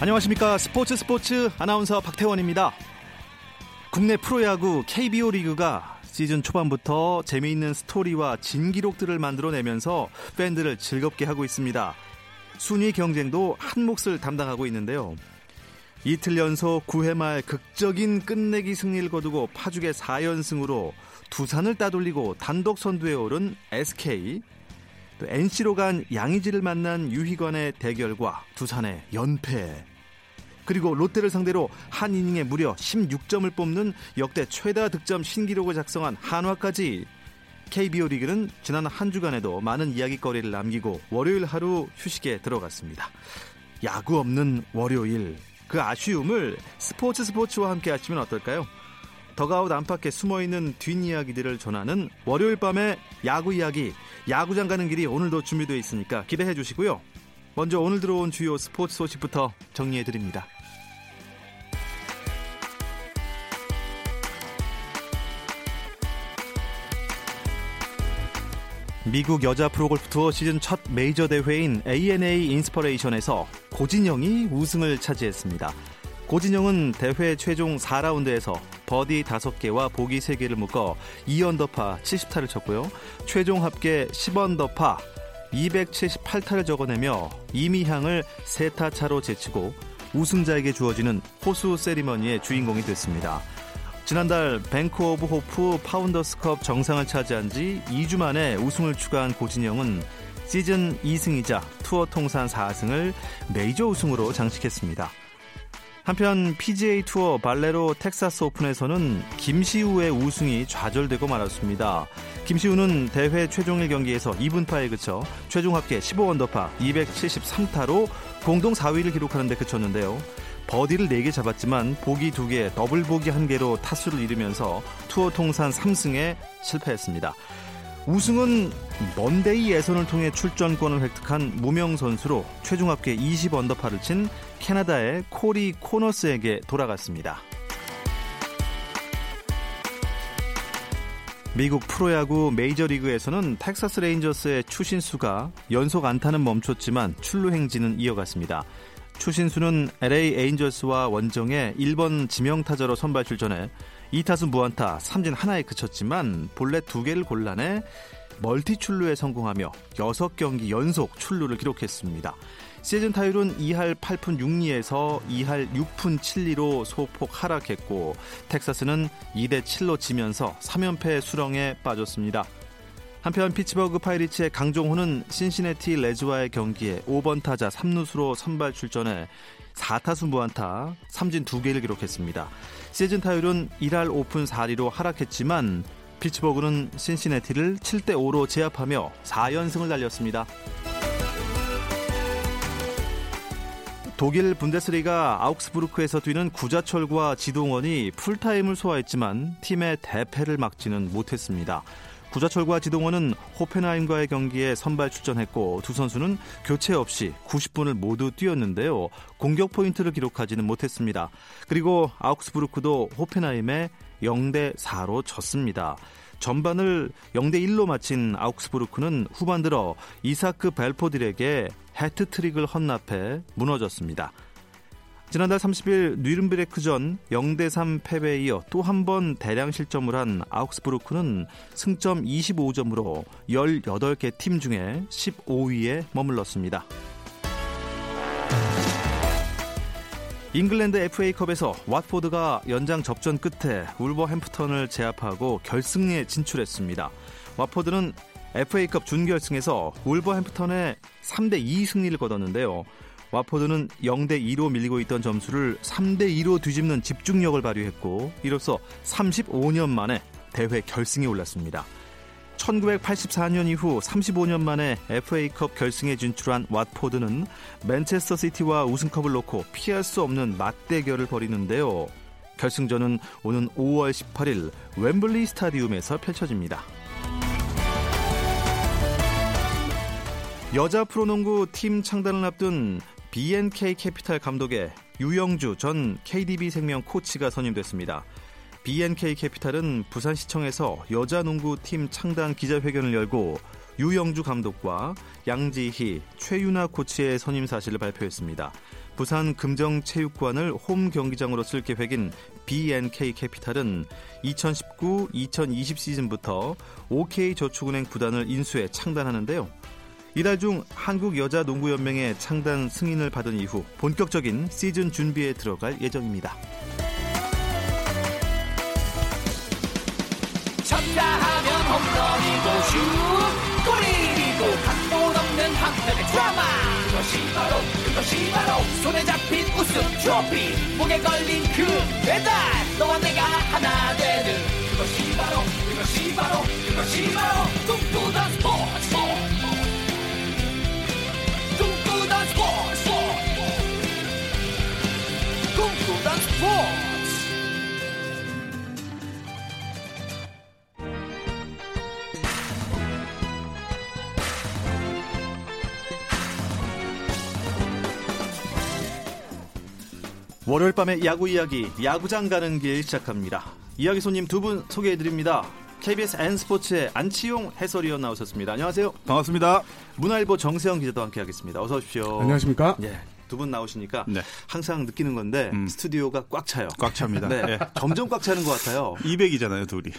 안녕하십니까 스포츠 스포츠 아나운서 박태원입니다. 국내 프로야구 KBO 리그가 시즌 초반부터 재미있는 스토리와 진기록들을 만들어내면서 팬들을 즐겁게 하고 있습니다. 순위 경쟁도 한 몫을 담당하고 있는데요. 이틀 연속 9회 말 극적인 끝내기 승리를 거두고 파죽의 4연승으로 두산을 따돌리고 단독 선두에 오른 SK 또 NC로 간 양의지를 만난 유희관의 대결과 두산의 연패 그리고 롯데를 상대로 한 이닝에 무려 16점을 뽑는 역대 최다 득점 신기록을 작성한 한화까지 KBO 리그는 지난 한 주간에도 많은 이야기거리를 남기고 월요일 하루 휴식에 들어갔습니다. 야구 없는 월요일 그 아쉬움을 스포츠 스포츠와 함께 하시면 어떨까요? 더가웃 안팎에 숨어있는 뒷이야기들을 전하는 월요일 밤의 야구 이야기 야구장 가는 길이 오늘도 준비되어 있으니까 기대해 주시고요. 먼저 오늘 들어온 주요 스포츠 소식부터 정리해 드립니다. 미국 여자 프로골프 투어 시즌 첫 메이저 대회인 ANA 인스퍼레이션에서 고진영이 우승을 차지했습니다. 고진영은 대회 최종 4라운드에서 버디 5개와 보기 3개를 묶어 2언더파 70타를 쳤고요. 최종 합계 10언더파 278타를 적어내며 이미향을 3타 차로 제치고 우승자에게 주어지는 호수 세리머니의 주인공이 됐습니다. 지난달 뱅크 오브 호프 파운더스컵 정상을 차지한 지 2주 만에 우승을 추가한 고진영은 시즌 2승이자 투어 통산 4승을 메이저 우승으로 장식했습니다. 한편 PGA 투어 발레로 텍사스 오픈에서는 김시우의 우승이 좌절되고 말았습니다. 김시우는 대회 최종일 경기에서 이븐파에 그쳐 최종 합계 15언더파 273타로 공동 4위를 기록하는 데 그쳤는데요. 버디를 4개 잡았지만 보기 2개, 더블 보기 1개로 타수를 잃으면서 투어 통산 3승에 실패했습니다. 우승은 Monday 예선을 통해 출전권을 획득한 무명 선수로 최종 합계 20 언더파를 친 캐나다의 코리 코너스에게 돌아갔습니다. 미국 프로야구 메이저리그에서는 텍사스 레인저스의 추신수가 연속 안타는 멈췄지만 출루 행진은 이어갔습니다. 추신수는 LA 에인절스와 원정에 1번 지명타자로 선발 출전해 2타수 무안타 삼진 하나에 그쳤지만 볼넷 2개를 골라내 멀티 출루에 성공하며 6경기 연속 출루를 기록했습니다. 시즌 타율은 2할 8푼 6리에서 2할 6푼 7리로 소폭 하락했고 텍사스는 2대 7로 지면서 3연패 수렁에 빠졌습니다. 한편 피츠버그 파이리츠의 강정호는 신시내티 레즈와의 경기에 5번 타자 3루수로 선발 출전해 4타수 무안타 삼진 2개를 기록했습니다. 시즌 타율은 1할 5푼 4리로 하락했지만 피츠버그는 신시내티를 7대 5로 제압하며 4연승을 달렸습니다. 독일 분데스리가 아욱스부르크에서 뛰는 구자철과 지동원이 풀타임을 소화했지만 팀의 대패를 막지는 못했습니다. 구자철과 지동원은 호펜하임과의 경기에 선발 출전했고 두 선수는 교체 없이 90분을 모두 뛰었는데요. 공격 포인트를 기록하지는 못했습니다. 그리고 아욱스부르크도 호펜하임에 0대 4로 졌습니다. 전반을 0대 1로 마친 아욱스부르크는 후반 들어 이사크 벨포딜에게 해트트릭을 헌납해 무너졌습니다. 지난달 30일 뉘른베르크전 0대3 패배에 이어 또 한 번 대량 실점을 한 아욱스부르크는 승점 25점으로 18개 팀 중에 15위에 머물렀습니다. 잉글랜드 FA컵에서 왓포드가 연장 접전 끝에 울버햄프턴을 제압하고 결승에 진출했습니다. 왓포드는 FA컵 준결승에서 울버햄프턴의 3대2 승리를 거뒀는데요. 와포드는 0대 2로 밀리고 있던 점수를 3대 2로 뒤집는 집중력을 발휘했고 이로써 35년 만에 대회 결승에 올랐습니다. 1984년 이후 35년 만에 FA컵 결승에 진출한 왓포드는 맨체스터 시티와 우승컵을 놓고 피할 수 없는 맞대결을 벌이는데요. 결승전은 오는 5월 18일 웸블리 스타디움에서 펼쳐집니다. 여자 프로농구 팀 창단을 앞둔 BNK 캐피탈 감독에 유영주 전 KDB 생명 코치가 선임됐습니다. BNK 캐피탈은 부산시청에서 여자농구팀 창단 기자회견을 열고 유영주 감독과 양지희, 최윤아 코치의 선임 사실을 발표했습니다. 부산 금정체육관을 홈 경기장으로 쓸 계획인 BNK 캐피탈은 2019-2020 시즌부터 OK저축은행 구단을 인수해 창단하는데요. 이달 중 한국여자농구연맹의 창단 승인을 받은 이후 본격적인 시즌 준비에 들어갈 예정입니다. 쳤다 하면 홈런이고 슛 골이고 각본 없는 한편의 드라마. 그것이 바로 그것이 바로 손에 잡힌 우승 트로피. 목에 걸린 그 배달 너와 내가 하나 되는. 그것이 바로 그것이 바로 그것이 바로 꿈꾸던 스포츠 월요일 밤의 야구 이야기, 야구장 가는 길 시작합니다. 이야기 손님 두 분 소개해 드립니다. KBS N스포츠의 안치용 해설위원 나오셨습니다. 안녕하세요. 반갑습니다. 문화일보 정세영 기자도 함께하겠습니다. 어서 오십시오. 안녕하십니까? 예, 두분 나오시니까 네. 항상 느끼는 건데 음. 스튜디오가 꽉 차요. 꽉 찹니다. 네, 예. 점점 꽉 차는 것 같아요. 200이잖아요, 둘이.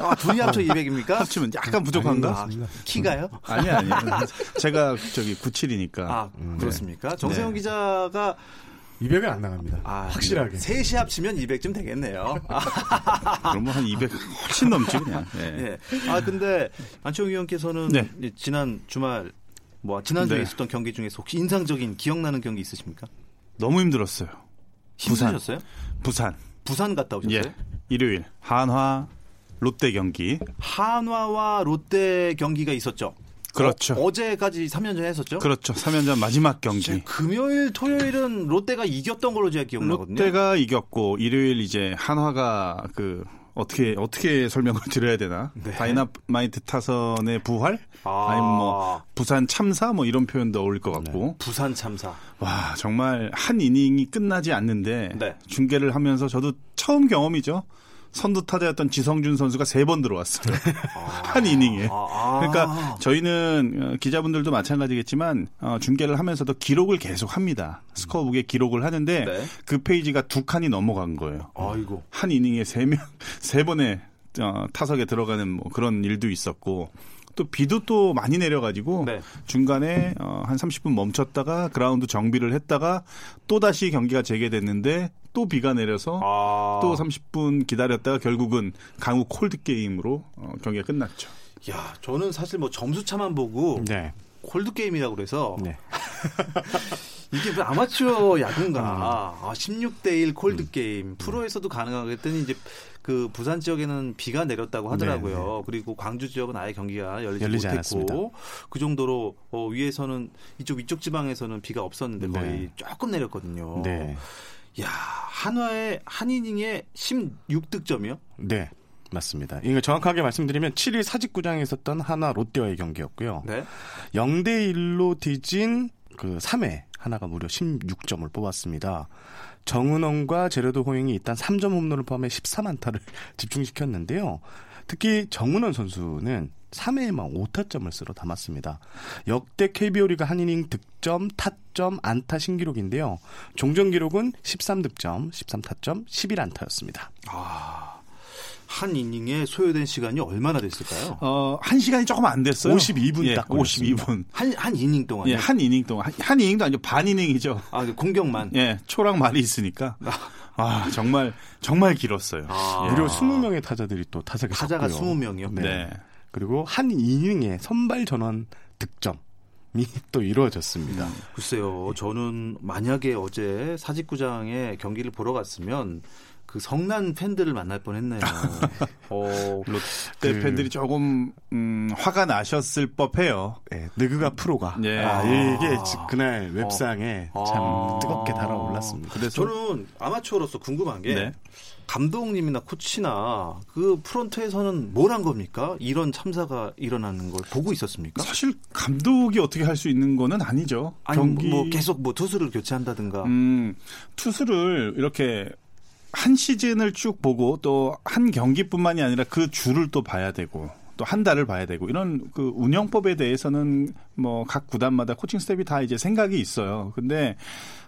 아, 둘이 합쳐 200입니까? 합치면 약간 부족한가? 아, 키가요? 아니, 아니. 제가 저기 97이니까. 아, 그렇습니까? 정세영 네. 기자가 200은 안 나갑니다. 아, 확실하게. 셋이 합치면 200쯤 되겠네요. 아, 그러면 한 200 훨씬 넘지, 그냥. 예. 예. 아 근데 안치홍 위원께서는 네. 이 지난 주말 뭐 지난주에 네. 있었던 경기 중에서 혹시 인상적인 기억나는 경기 있으십니까? 너무 힘들었어요. 부산. 힘드셨어요? 부산. 부산 갔다 오셨어요? 예. 일요일. 한화 롯데 경기. 한화와 롯데 경기가 있었죠. 그렇죠. 어, 제까지 3연전에 했었죠. 그렇죠. 3연전 마지막 경기. 제 금요일, 토요일은 롯데가 이겼던 걸로 제가 기억나거든요. 롯데가 이겼고 일요일 이제 한화가 그 어떻게 어떻게 설명을 드려야 되나? 네. 다이나마이트 타선의 부활? 아. 아니면 뭐 부산 참사 뭐 이런 표현도 어울릴 것 네. 같고. 부산 참사. 와 정말 한 이닝이 끝나지 않는데 네. 중계를 하면서 저도 처음 경험이죠. 선두 타자였던 지성준 선수가 세 번 들어왔어요. 한 이닝에. 아, 아. 그러니까 저희는 어, 기자분들도 마찬가지겠지만 어, 중계를 하면서도 기록을 계속 합니다. 스코어북에 기록을 하는데 네. 그 페이지가 두 칸이 넘어간 거예요. 아이고. 한 이닝에 세 명, 세 번의 어, 타석에 들어가는 뭐 그런 일도 있었고 또 비도 또 많이 내려가지고 네. 중간에 어, 한 30분 멈췄다가 그라운드 정비를 했다가 또 다시 경기가 재개됐는데 또 비가 내려서 아. 또 30분 기다렸다가 결국은 강우 콜드 게임으로 어, 경기가 끝났죠. 야, 저는 사실 뭐 점수 차만 보고 네. 콜드 게임이라고 그래서 네. 이게 뭐 아마추어 야구인가? 아, 16대 1 콜드 게임. 프로에서도 가능하겠더니 이제 그 부산 지역에는 비가 내렸다고 하더라고요. 그리고 광주 지역은 아예 경기가 열리지, 열리지 못했고 않았습니다. 그 정도로 어, 위에서는 이쪽 위쪽 지방에서는 비가 없었는데 거의 네. 조금 내렸거든요. 네. 야, 한화의 한 이닝에 16득점이요? 네. 맞습니다. 이거 정확하게 말씀드리면 7일 사직구장에 있었던 하나 롯데와의 경기였고요. 네. 0대 1로 뒤진 그 3회 하나가 무려 16점을 뽑았습니다. 정은원과 제레도 호잉이 일단 3점 홈런을 포함해 14만타를 집중시켰는데요. 특히 정은원 선수는 3회에만 5타점을 쓸어 담았습니다. 역대 KBO 리그 한 이닝 득점, 타점, 안타 신기록인데요. 종전 기록은 13득점, 13타점, 11안타였습니다. 아, 한 이닝에 소요된 시간이 얼마나 됐을까요? 어, 한 시간이 조금 안 됐어요. 52분 예, 딱 걸렸습니다. 52분. 한, 한 이닝 동안요? 예, 한 이닝 동안. 한, 한 이닝도 아니고 반 이닝이죠. 아, 공격만. 예, 초랑 말이 있으니까. 아, 정말, 정말 길었어요. 아. 무려 20명의 타자들이 또 타석에 타자가 섰고요. 20명이요? 네. 네. 그리고 한 이닝에 선발 전원 득점이 또 이루어졌습니다. 글쎄요, 저는 만약에 어제 사직구장에 경기를 보러 갔으면 그 성난 팬들을 만날 뻔했네요. 어, 롯데 그- 팬들이 조금, 음, 화가 나셨을 법해요. 네, 느그가 프로가 예. 아, 이게 그날 웹상에 아. 참 뜨겁게 달아올랐습니다. 그래서. 저는 아마추어로서 궁금한 게 네. 감독님이나 코치나 그 프런트에서는 뭘 한 겁니까? 이런 참사가 일어나는 걸 보고 있었습니까? 사실 감독이 어떻게 할 수 있는 거는 아니죠. 아니 경기 뭐 계속 뭐 투수를 교체한다든가. 음, 투수를 이렇게 한 시즌을 쭉 보고 또 한 경기뿐만이 아니라 그 주를 또 봐야 되고 또 한 달을 봐야 되고 이런 그 운영법에 대해서는 뭐 각 구단마다 코칭 스태프가 다 이제 생각이 있어요. 근데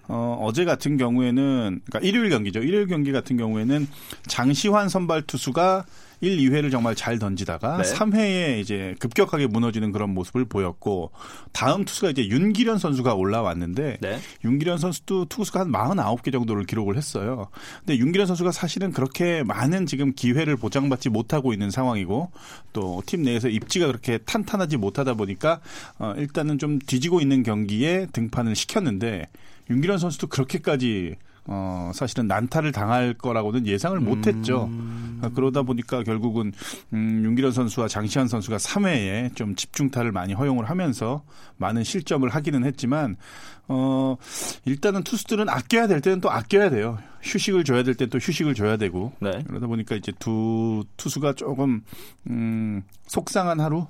어, 어제 같은 경우에는 그러니까 일요일 경기죠. 일요일 경기 같은 경우에는 장시환 선발 투수가 1, 2회를 정말 잘 던지다가 네. 3회에 이제 급격하게 무너지는 그런 모습을 보였고 다음 투수가 이제 윤기련 선수가 올라왔는데 네. 윤기련 선수도 투수가 한 49개 정도를 기록을 했어요. 근데 윤기련 선수가 사실은 그렇게 많은 지금 기회를 보장받지 못하고 있는 상황이고 또 팀 내에서 입지가 그렇게 탄탄하지 못하다 보니까 어 일단은 좀 뒤지고 있는 경기에 등판을 시켰는데 윤기련 선수도 그렇게까지 어, 사실은 난타를 당할 거라고는 예상을 못 했죠. 음. 어, 그러다 보니까 결국은 음, 윤기련 선수와 장시환 선수가 3회에 좀 집중타를 많이 허용을 하면서 많은 실점을 하기는 했지만 어, 일단은 투수들은 아껴야 될 때는 또 아껴야 돼요. 휴식을 줘야 될 때 또 휴식을 줘야 되고 네. 그러다 보니까 이제 두 투수가 조금 음, 속상한 하루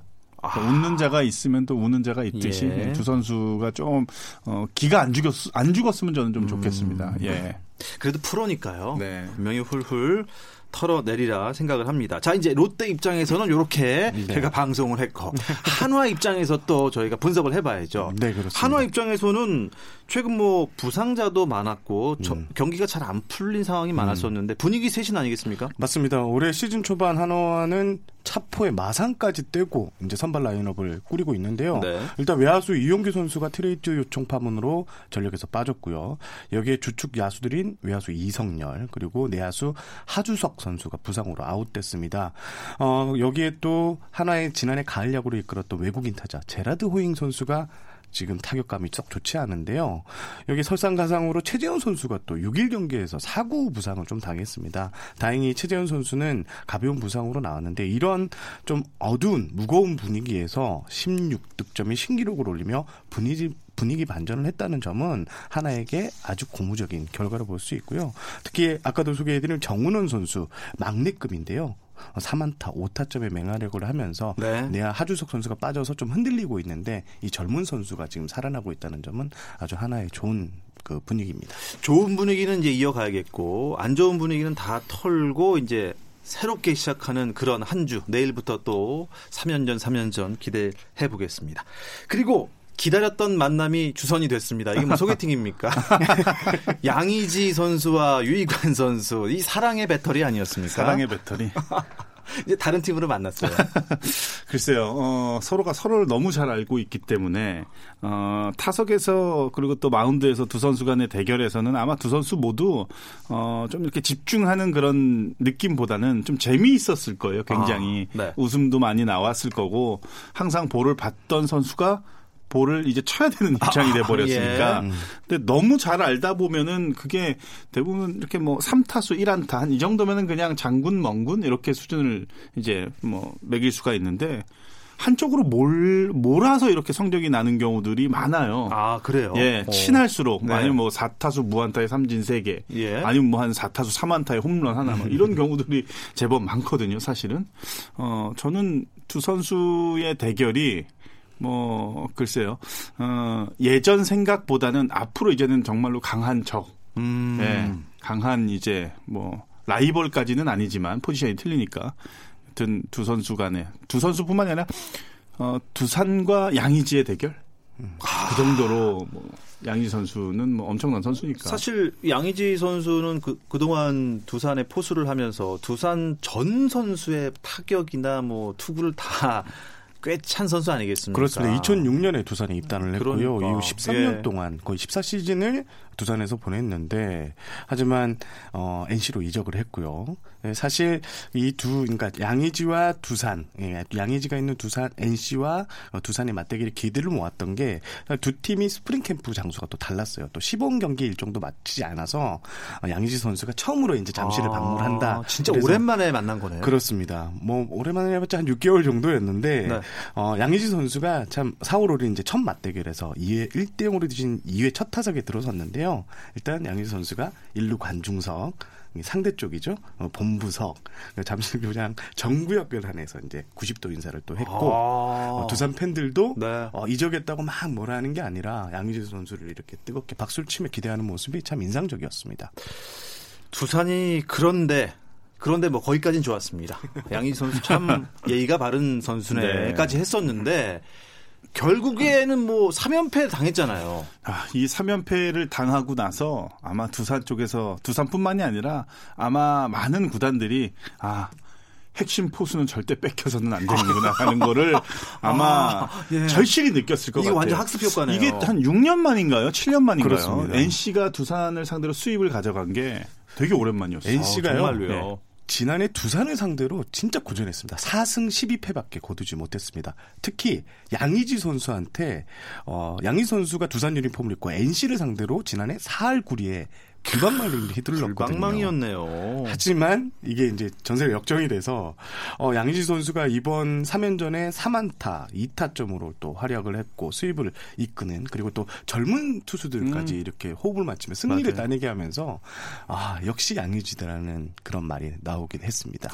또 웃는 자가 있으면 또 우는 자가 있듯이 아. 예. 두 선수가 좀 어, 기가 안 죽었 안 죽었으면 저는 좀 좋겠습니다. 음. 예. 그래도 프로니까요. 네. 분명히 훌훌 털어내리라 생각을 합니다. 자, 이제 롯데 입장에서는 이렇게 네. 저희가 방송을 했고, 한화 입장에서 또 저희가 분석을 해봐야죠. 네, 그렇습니다. 한화 입장에서는 최근 뭐 부상자도 많았고, 저- 음. 경기가 잘 안 풀린 상황이 많았었는데, 분위기 쇄신 아니겠습니까? 맞습니다. 올해 시즌 초반 한화는 차포에 마상까지 떼고 이제 선발 라인업을 꾸리고 있는데요. 네. 일단 외야수 이용규 선수가 트레이드 요청 파문으로 전력에서 빠졌고요. 여기에 주축 야수들인 외야수 이성열 그리고 내야수 하주석 선수가 부상으로 아웃됐습니다. 어, 여기에 또 하나의 지난해 가을 야구를 이끌었던 외국인 타자 제라드 호잉 선수가 지금 타격감이 썩 좋지 않은데요. 여기 설상가상으로 최재훈 선수가 또 6일 경기에서 사구 부상을 좀 당했습니다. 다행히 최재훈 선수는 가벼운 부상으로 나왔는데 이런 좀 어두운 무거운 분위기에서 16득점이 신기록을 올리며 분위기 분위기 반전을 했다는 점은 하나에게 아주 고무적인 결과로 볼 수 있고요. 특히 아까도 소개해드린 정은원 선수 막내급인데요. 3안타 5타점의 맹활약을 하면서 네. 내야 하주석 선수가 빠져서 좀 흔들리고 있는데 이 젊은 선수가 지금 살아나고 있다는 점은 아주 하나의 좋은 그 분위기입니다. 좋은 분위기는 이제 이어가야겠고, 안 좋은 분위기는 다 털고, 이제 새롭게 시작하는 그런 한 주, 내일부터 또 3연전, 3연전 기대해 보겠습니다. 그리고 기다렸던 만남이 주선이 됐습니다. 이게 뭐 소개팅입니까? 양의지 선수와 유이관 선수, 이 사랑의 배터리 아니었습니까? 사랑의 배터리. 이제 다른 팀으로 만났어요. 글쎄요, 어, 서로가 서로를 너무 잘 알고 있기 때문에, 어, 타석에서, 그리고 또 마운드에서 두 선수 간의 대결에서는 아마 두 선수 모두, 어, 좀 이렇게 집중하는 그런 느낌보다는 좀 재미있었을 거예요, 굉장히. 아, 네. 웃음도 많이 나왔을 거고, 항상 볼을 봤던 선수가 볼을 이제 쳐야 되는 입장이 돼 버렸으니까. 예. 근데 너무 잘 알다 보면은 그게 대부분 이렇게 뭐 3타수 1안타 한 이 정도면은 그냥 장군 멍군 이렇게 수준을 이제 뭐 매길 수가 있는데 한쪽으로 몰 몰아서 이렇게 성적이 나는 경우들이 많아요. 아, 그래요? 예, 어. 친할수록 네. 아니면 뭐 4타수 무안타에 삼진 3개 예. 아니면 뭐 한 4타수 3안타에 홈런 하나 뭐 이런 경우들이 제법 많거든요, 사실은. 어, 저는 두 선수의 대결이 뭐 글쎄요. 어, 예전 생각보다는 앞으로 이제는 정말로 강한 적. 음. 예, 강한 이제 뭐 라이벌까지는 아니지만 포지션이 틀리니까. 하여튼 두 선수 간에 두 선수뿐만이 아니라 어, 두산과 양의지의 대결? 그 정도로 뭐 양의지 선수는 뭐 엄청난 선수니까. 사실 양의지 선수는 그, 그동안 두산에 포수를 하면서 두산 전 선수의 타격이나 뭐 투구를 다 꽤 찬 선수 아니겠습니까? 그렇습니다. 2006년에 두산에 입단을 했고요. 그러니까. 이후 13년 예. 동안 거의 14시즌을 두산에서 보냈는데 하지만 어, NC로 이적을 했고요. 예, 사실 이 두 그러니까 양의지와 두산, 예, 양의지가 있는 두산 NC와 어, 두산의 맞대결이 기대를 모았던 게 두 팀이 스프링 캠프 장소가 또 달랐어요. 또 시범 경기 일정도 맞추지 않아서 어, 양의지 선수가 처음으로 이제 잠실을 아, 방문한다. 진짜 오랜만에 만난 거네요. 그렇습니다. 뭐 오랜만에 해봤자 한 6개월 정도였는데 네. 어, 양의지 선수가 참 4월 5일 이제 첫 맞대결에서 2회 1대 0으로 뒤진 2회 첫 타석에 들어섰는데요. 일단 양의지 선수가 1루 관중석 이 상대 쪽이죠. 어, 본부석 잠실 교장 정구역을 한에서 이제 90도 인사를 또 했고 아. 어, 두산 팬들도 네. 어, 이적했다고 막 뭐라 하는 게 아니라 양의지 선수를 이렇게 뜨겁게 박수를 치며 기대하는 모습이 참 인상적이었습니다. 두산이 그런데 그런데 뭐 거기까지는 좋았습니다. 양의지 선수 참 예의가 바른 선수네까지 했었는데 결국에는 뭐 3연패 당했잖아요. 아, 이 3연패를 당하고 나서 아마 두산 쪽에서 두산뿐만이 아니라 아마 많은 구단들이 아 핵심 포수는 절대 뺏겨서는 안 되는구나 하는 거를 아마 아, 예. 절실히 느꼈을 것 이게 같아요. 완전 학습 효과네요. 이게 한 6년 만인가요? 7년 만인가요? 그렇습니다. NC가 두산을 상대로 수입을 가져간 게 되게 오랜만이었어요. NC가요? 정말로요. 네. 지난해 두산을 상대로 진짜 고전했습니다. 4승 12패밖에 거두지 못했습니다. 특히 양의지 선수한테 어, 양의지 선수가 두산 유니폼을 입고 NC를 상대로 지난해 4할 9리에 귀방망이를 휘둘렀거든요. 불방망이였네요. 하지만 이게 이제 전세가 역정이 돼서 어, 양의지 선수가 이번 3연전에 3안타 2타점으로 또 활약을 했고 수입을 이끄는 그리고 또 젊은 투수들까지 이렇게 호흡을 맞추며 승리를 음. 맞아요. 따내게 하면서 아 역시 양의지다라는 그런 말이 나오긴 했습니다.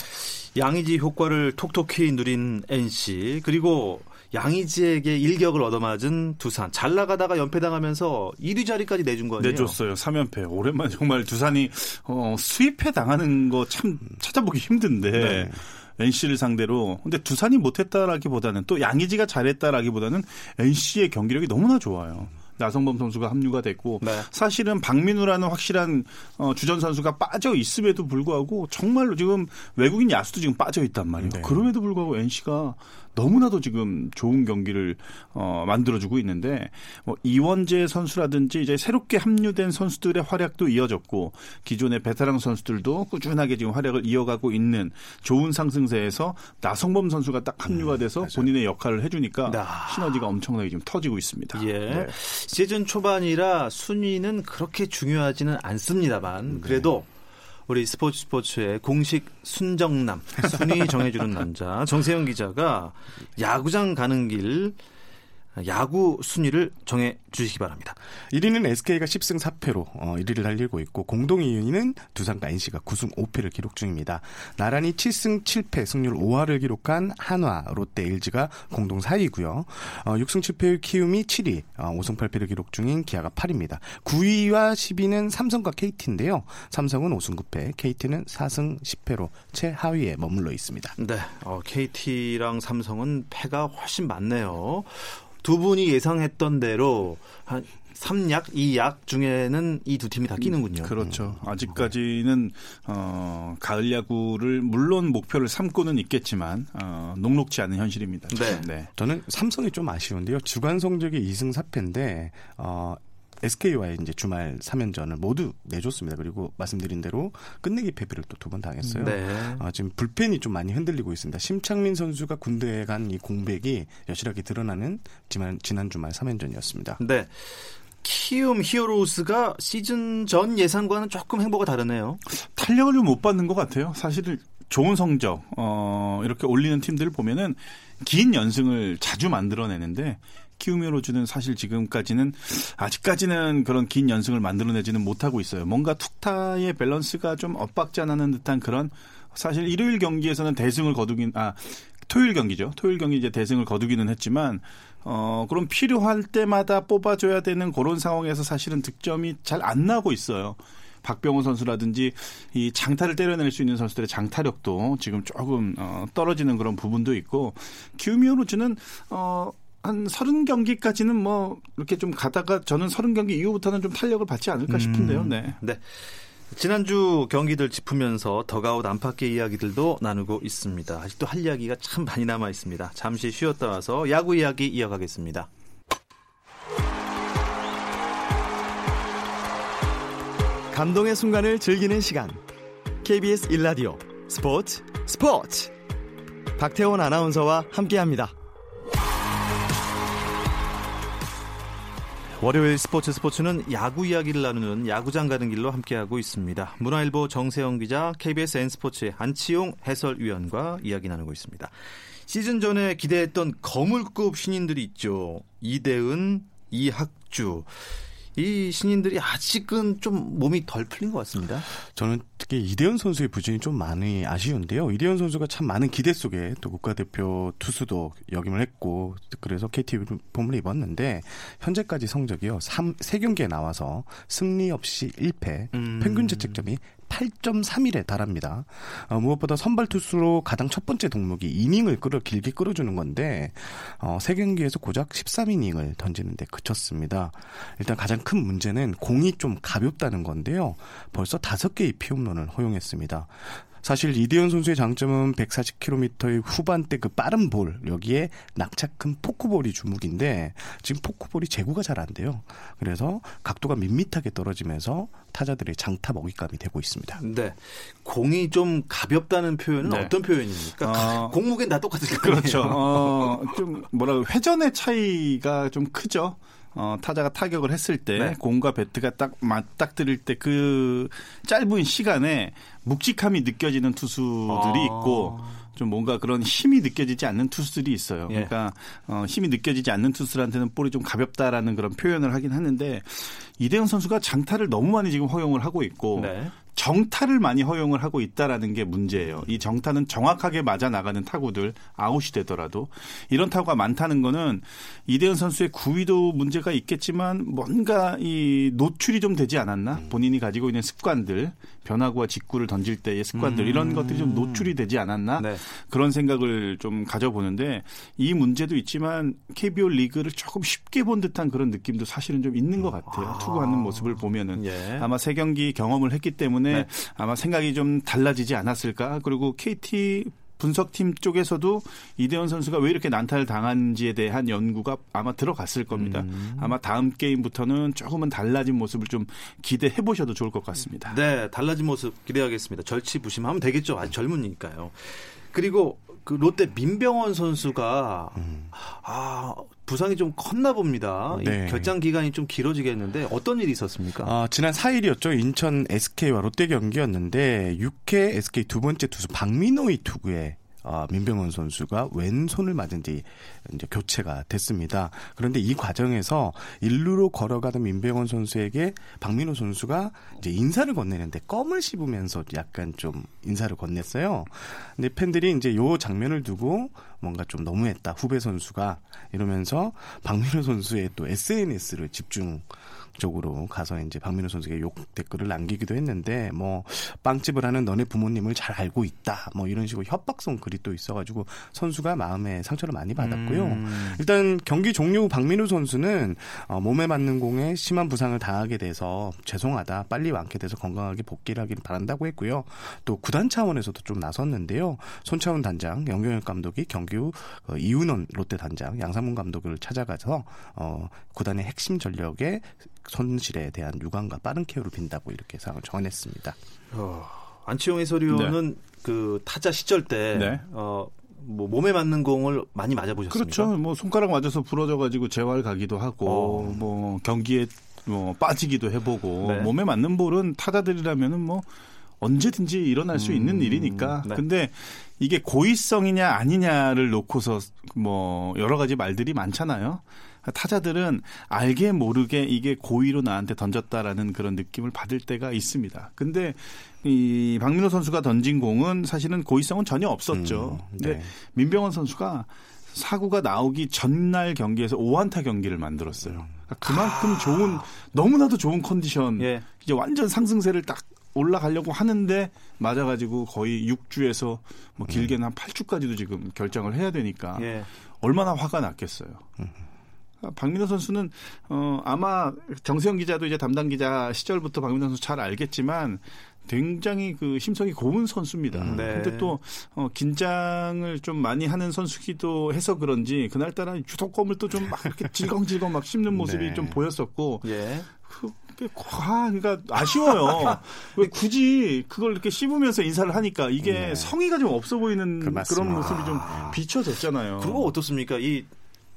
양의지 효과를 톡톡히 누린 NC 그리고 양의지에게 일격을 얻어맞은 두산 잘 나가다가 연패당하면서 1위 자리까지 내준 거 아니에요? 내줬어요. 3연패. 오랜만에 정말 두산이 어, 수입해 당하는 거 참 찾아보기 힘든데 네. NC를 상대로 근데 두산이 못했다라기보다는 또 양의지가 잘했다라기보다는 NC의 경기력이 너무나 좋아요. 나성범 선수가 합류가 됐고 네. 사실은 박민우라는 확실한 어, 주전 선수가 빠져 있음에도 불구하고 정말로 지금 외국인 야수도 지금 빠져 있단 말이에요. 네. 그럼에도 불구하고 NC가 너무나도 지금 좋은 경기를 어, 만들어주고 있는데 뭐 이원재 선수라든지 이제 새롭게 합류된 선수들의 활약도 이어졌고 기존의 베테랑 선수들도 꾸준하게 지금 활약을 이어가고 있는 좋은 상승세에서 나성범 선수가 딱 합류가 돼서 본인의 역할을 해주니까 아. 시너지가 엄청나게 지금 터지고 있습니다. 예. 네. 시즌 초반이라 순위는 그렇게 중요하지는 않습니다만 그래도 우리 스포츠 스포츠의 공식 순정남 순위 정해주는 남자 정세영 기자가 야구장 가는 길 야구 순위를 정해 주시기 바랍니다. 1위는 SK가 10승 4패로 어, 1위를 달리고 있고 공동 2위는 두산과 NC가 9승 5패를 기록 중입니다. 나란히 7승 7패 승률 5할을 기록한 한화, 롯데, LG가 공동 4위고요. 어, 6승 7패의 키움이 7위, 어, 5승 8패를 기록 중인 기아가 8위입니다. 9위와 10위는 삼성과 KT인데요. 삼성은 5승 9패, KT는 4승 10패로 최하위에 머물러 있습니다. 네, 어, KT랑 삼성은 패가 훨씬 많네요. 두 분이 예상했던 대로 한 3약, 2약 중에는 이 두 팀이 다 끼는군요. 그렇죠. 아직까지는 어, 가을 야구를 물론 목표를 삼고는 있겠지만 어, 녹록지 않은 현실입니다. 네. 네. 저는 삼성이 좀 아쉬운데요. 주간 성적이 2승 4패인데 어 SK와의 이제 주말 3연전을 모두 내줬습니다. 그리고 말씀드린 대로 끝내기 패배를 또 두 번 당했어요. 네. 아, 지금 불펜이 좀 많이 흔들리고 있습니다. 심창민 선수가 군대에 간 이 공백이 여실하게 드러나는 지난, 지난 주말 3연전이었습니다. 네. 키움 히어로즈가 시즌 전 예상과는 조금 행보가 다르네요. 탄력을 좀 못 받는 것 같아요. 사실 좋은 성적 어, 이렇게 올리는 팀들을 보면은 긴 연승을 자주 만들어내는데 키우미로즈는 사실 지금까지는 아직까지는 그런 긴 연승을 만들어내지는 못하고 있어요. 뭔가 툭타의 밸런스가 좀 엇박자나는 듯한 그런 사실 일요일 경기에서는 대승을 거두긴 아 토요일 경기죠. 토요일 경기 이제 대승을 거두기는 했지만 어 그럼 필요할 때마다 뽑아줘야 되는 그런 상황에서 사실은 득점이 잘 안 나고 있어요. 박병호 선수라든지 이 장타를 때려낼 수 있는 선수들의 장타력도 지금 조금 어, 떨어지는 그런 부분도 있고 키우미오로즈는 어. 한 서른 경기까지는 뭐 이렇게 좀 가다가 저는 서른 경기 이후부터는 좀 탄력을 받지 않을까 싶은데요. 네. 네. 지난주 경기들 짚으면서 더가웃 안팎의 이야기들도 나누고 있습니다. 아직도 할 이야기가 참 많이 남아 있습니다. 잠시 쉬었다 와서 야구 이야기 이어가겠습니다. 감동의 순간을 즐기는 시간. KBS 1라디오 스포츠 스포츠. 박태원 아나운서와 함께합니다. 월요일 스포츠 스포츠는 야구 이야기를 나누는 야구장 가는 길로 함께하고 있습니다. 문화일보 정세영 기자, KBS N스포츠의 안치용 해설위원과 이야기 나누고 있습니다. 시즌 전에 기대했던 거물급 신인들이 있죠. 이대은, 이학주. 이 신인들이 아직은 좀 몸이 덜 풀린 것 같습니다. 저는 특히 이대현 선수의 부진이 좀 많이 아쉬운데요. 이대현 선수가 참 많은 기대 속에 또 국가대표 투수도 역임을 했고 그래서 KT 유니폼을 입었는데 현재까지 성적이요. 3, 3경기에 나와서 승리 없이 1패, 음. 평균 자책점이 8.3일에 달합니다. 어, 무엇보다 선발 투수로 가장 첫 번째 종목이 이닝을 끌어 길게 끌어주는 건데 어, 세 경기에서 고작 13이닝을 던지는데 그쳤습니다. 일단 가장 큰 문제는 공이 좀 가볍다는 건데요. 벌써 다섯 개의 피홈런을 허용했습니다. 사실 이대현 선수의 장점은 140km의 후반대 그 빠른 볼 여기에 낙차 큰 포크볼이 주목인데 지금 포크볼이 제구가 잘 안 돼요. 그래서 각도가 밋밋하게 떨어지면서 타자들의 장타 먹잇감이 되고 있습니다. 네. 공이 좀 가볍다는 표현은 네. 어떤 표현입니까? 어, 공무게는 다 똑같을 거예요. 그렇죠. 어, 좀 뭐라 회전의 차이가 좀 크죠. 어, 타자가 타격을 했을 때 네. 공과 배트가 딱 맞닥뜨릴 때 그 짧은 시간에 묵직함이 느껴지는 투수들이 아. 있고 좀 뭔가 그런 힘이 느껴지지 않는 투수들이 있어요. 예. 그러니까 어, 힘이 느껴지지 않는 투수들한테는 볼이 좀 가볍다라는 그런 표현을 하긴 하는데 이대영 선수가 장타를 너무 많이 지금 허용을 하고 있고 네. 정타를 많이 허용을 하고 있다라는 게 문제예요. 이 정타는 정확하게 맞아 나가는 타구들 아웃이 되더라도 이런 타구가 많다는 거는 이대현 선수의 구위도 문제가 있겠지만 뭔가 이 노출이 좀 되지 않았나? 본인이 가지고 있는 습관들, 변화구와 직구를 던질 때의 습관들 이런 것들이 좀 노출이 되지 않았나? 네. 그런 생각을 좀 가져보는데 이 문제도 있지만 KBO 리그를 조금 쉽게 본 듯한 그런 느낌도 사실은 좀 있는 것 같아요. 투구하는 모습을 보면은 예. 아마 세 경기 경험을 했기 때문에 네. 아마 생각이 좀 달라지지 않았을까. 그리고 KT 분석팀 쪽에서도 이대현 선수가 왜 이렇게 난타를 당한지에 대한 연구가 아마 들어갔을 겁니다. 음. 아마 다음 게임부터는 조금은 달라진 모습을 좀 기대해 보셔도 좋을 것 같습니다. 네, 달라진 모습 기대하겠습니다. 절치부심하면 되겠죠. 아직 젊으니까요. 그리고 그 롯데 민병헌 선수가 아 부상이 좀 컸나 봅니다. 이 네. 결장 기간이 좀 길어지겠는데 어떤 일이 있었습니까? 아, 지난 4일이었죠. 인천 SK와 롯데 경기였는데 6회 SK 두 번째 투수 박민호의 투구에 아, 민병헌 선수가 왼손을 맞은 뒤 이제 교체가 됐습니다. 그런데 이 과정에서 일루로 걸어가던 민병헌 선수에게 박민호 선수가 이제 인사를 건네는데 껌을 씹으면서 약간 좀 인사를 건넸어요. 근데 팬들이 이제 요 장면을 두고 뭔가 좀 너무했다 후배 선수가 이러면서 박민호 선수의 또 SNS를 집중 쪽으로 가서 이제 박민호 선수에게 욕 댓글을 남기기도 했는데 뭐 빵집을 하는 너네 부모님을 잘 알고 있다 뭐 이런 식으로 협박성 글이 또 있어가지고 선수가 마음에 상처를 많이 받았고요. 음. 일단 경기 종료 후 박민호 선수는 어, 몸에 맞는 공에 심한 부상을 당하게 돼서 죄송하다 빨리 완쾌돼서 건강하게 복귀를 하길 바란다고 했고요. 또 구단 차원에서도 좀 나섰는데요. 손차원 단장, 영경혁 감독이 경기 후 어, 이윤원 롯데 단장, 양상문 감독을 찾아가서 어, 구단의 핵심 전력에 손실에 대한 유감과 빠른 케어를 빈다고 이렇게 상을 전했습니다. 어, 안치홍 해설위원은 그 타자 시절 때 네. 어, 뭐 몸에 맞는 공을 많이 맞아보셨습니까? 그렇죠. 뭐 손가락 맞아서 부러져가지고 재활 가기도 하고 어. 뭐 경기에 뭐 빠지기도 해보고 네. 몸에 맞는 볼은 타자들이라면은 뭐 언제든지 일어날 수 있는 일이니까. 네. 근데 이게 고의성이냐 아니냐를 놓고서 뭐 여러 가지 말들이 많잖아요. 타자들은 알게 모르게 이게 고의로 나한테 던졌다라는 그런 느낌을 받을 때가 있습니다. 근데 이 박민호 선수가 던진 공은 사실은 고의성은 전혀 없었죠. 음, 근데 네. 민병헌 선수가 사구가 나오기 전날 경기에서 5안타 경기를 만들었어요. 그러니까 그만큼 좋은 너무나도 좋은 컨디션. 예. 이제 완전 상승세를 딱 올라가려고 하는데 맞아가지고 거의 6주에서 뭐 길게는 한 8주까지도 지금 결정을 해야 되니까 예. 얼마나 화가 났겠어요. 박민호 선수는 어 아마 정세영 기자도 이제 담당 기자 시절부터 박민호 선수 잘 알겠지만 굉장히 그 심성이 고운 선수입니다. 음, 네. 근데 또 어, 긴장을 좀 많이 하는 선수기도 해서 그런지 그날따라 주도권을 또 좀 막 이렇게 질겅질겅 막 씹는 모습이 네. 좀 보였었고 예. 그, 그, 아, 그러니까 아쉬워요. 왜 굳이 그걸 이렇게 씹으면서 인사를 하니까 이게 네. 성의가 좀 없어 보이는 그 그런. 모습이 좀 비춰졌잖아요. 그리고 어떻습니까? 이,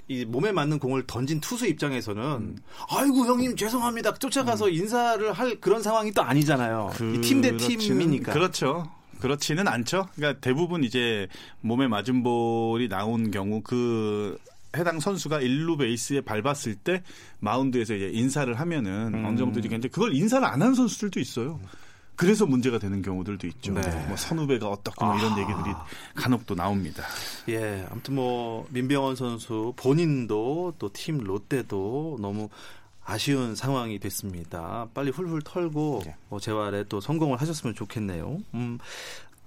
이 몸에 맞는 공을 던진 투수 입장에서는 음. 아이고 형님 죄송합니다 쫓아가서 인사를 할 그런 상황이 또 아니잖아요. 팀대 그렇지는- 팀이니까. 그렇죠. 그렇지는 않죠. 그러니까 대부분 이제 몸에 맞은 볼이 나온 경우 그 해당 선수가 일루 베이스에 밟았을 때 마운드에서 이제 인사를 하면은 음. 어느 정도 이제 그걸 인사를 안 하는 선수들도 있어요. 그래서 문제가 되는 경우들도 있죠. 네. 아. 뭐 선후배가 어떻고 뭐 이런 얘기들이 간혹 또 나옵니다. 예, 아무튼 뭐 민병헌 선수 본인도 또 팀 롯데도 너무 아쉬운 상황이 됐습니다. 빨리 훌훌 털고 네. 뭐 재활에 또 성공을 하셨으면 좋겠네요. 음,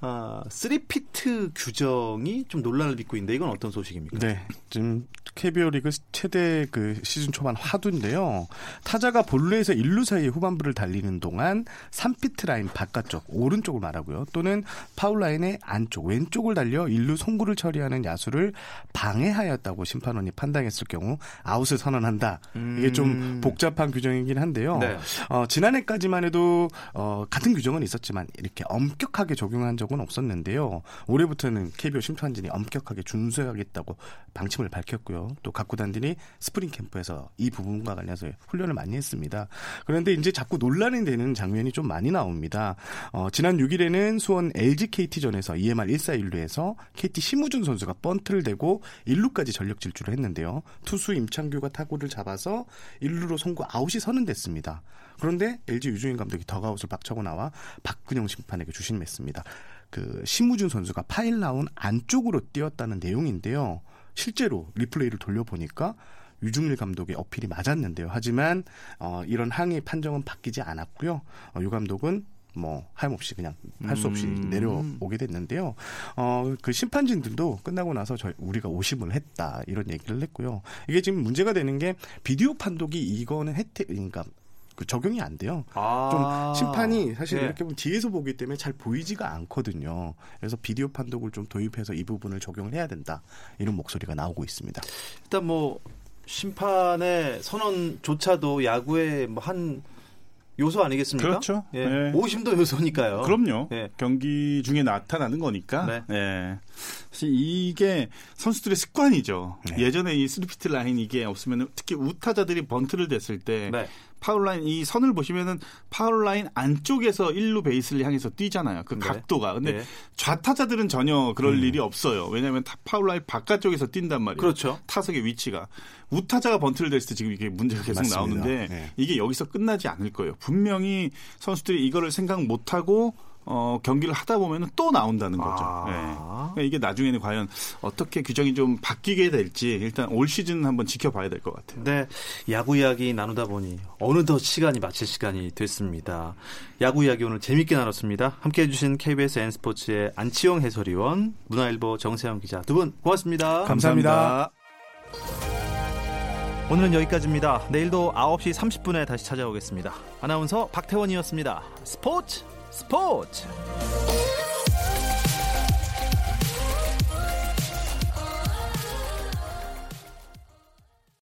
아, 3피트 규정이 좀 논란을 빚고 있는데 이건 어떤 소식입니까? 네, 지금 KBO 리그 최대 그 시즌 초반 화두인데요. 타자가 본루에서 1루 사이에 후반부를 달리는 동안 3피트 라인 바깥쪽 오른쪽을 말하고요. 또는 파울 라인의 안쪽 왼쪽을 달려 1루 송구를 처리하는 야수를 방해하였다고 심판원이 판단했을 경우 아웃을 선언한다. 이게 좀 복잡한 규정이긴 한데요. 네. 어, 지난해까지만 해도 어, 같은 규정은 있었지만 이렇게 엄격하게 적용한 적은 없었는데요. 올해부터는 KBO 심판진이 엄격하게 준수하겠다고 방침을 밝혔고요. 또 각 구단들이 스프링 캠프에서 이 부분과 관련해서 훈련을 많이 했습니다. 그런데 이제 자꾸 논란이 되는 장면이 좀 많이 나옵니다. 어, 지난 6일에는 수원 LG KT전에서 EMR 1사 1루에서 KT 심우준 선수가 번트를 대고 1루까지 전력 질주를 했는데요. 투수 임창규가 타구를 잡아서 1루로 송구 아웃이 선언됐습니다. 그런데 LG 유중인 감독이 더가웃을 박차고 나와 박근영 심판에게 주심했습니다. 그 심우준 선수가 파일 나온 안쪽으로 뛰었다는 내용인데요. 실제로 리플레이를 돌려보니까 유중일 감독의 어필이 맞았는데요. 하지만 어, 이런 항의 판정은 바뀌지 않았고요. 어, 유 감독은 뭐 하염없이 그냥 할 수 없이 음. 내려오게 됐는데요. 어, 그 심판진들도 끝나고 나서 저희 우리가 오심을 했다 이런 얘기를 했고요. 이게 지금 문제가 되는 게 비디오 판독이 이거는 혜택 그러니까 그 적용이 안 돼요. 아. 좀 심판이 사실 네. 이렇게 보면 뒤에서 보기 때문에 잘 보이지가 않거든요. 그래서 비디오 판독을 좀 도입해서 이 부분을 적용을 해야 된다. 이런 목소리가 나오고 있습니다. 일단 뭐 심판의 선언조차도 야구의 뭐한 요소 아니겠습니까? 그렇죠. 예. 네. 오심도 요소니까요. 그럼요. 예. 경기 중에 나타나는 거니까. 네. 예. 사실 이게 선수들의 습관이죠. 네. 예전에 이 스리피트 라인 이게 없으면 특히 우타자들이 번트를 댔을 때 네. 파울 라인 이 선을 보시면은 파울 라인 안쪽에서 1루 베이스를 향해서 뛰잖아요. 그 네. 각도가. 근데 네. 좌타자들은 전혀 그럴 일이 없어요. 왜냐하면 타- 파울 라인 바깥쪽에서 뛴단 말이에요. 그렇죠. 타석의 위치가 우타자가 번트를 댔을 때 지금 이게 문제가 계속 맞습니다. 나오는데 네. 이게 여기서 끝나지 않을 거예요. 분명히 선수들이 이거를 생각 못 하고 어, 경기를 하다 보면 또 나온다는 거죠. 아. 네. 그러니까 이게 나중에는 과연 어떻게 규정이 좀 바뀌게 될지 일단 올 시즌 한번 지켜봐야 될 것 같아요. 네, 야구 이야기 나누다 보니 어느덧 시간이 마칠 시간이 됐습니다. 야구 이야기 오늘 재밌게 나눴습니다. 함께 해 주신 KBS N스포츠의 안치용 해설위원, 문화일보 정세영 기자 두 분 고맙습니다. 감사합니다. 오늘은 여기까지입니다. 내일도 9시 30분에 다시 찾아오겠습니다. 아나운서 박태원이었습니다. 스포츠 스포츠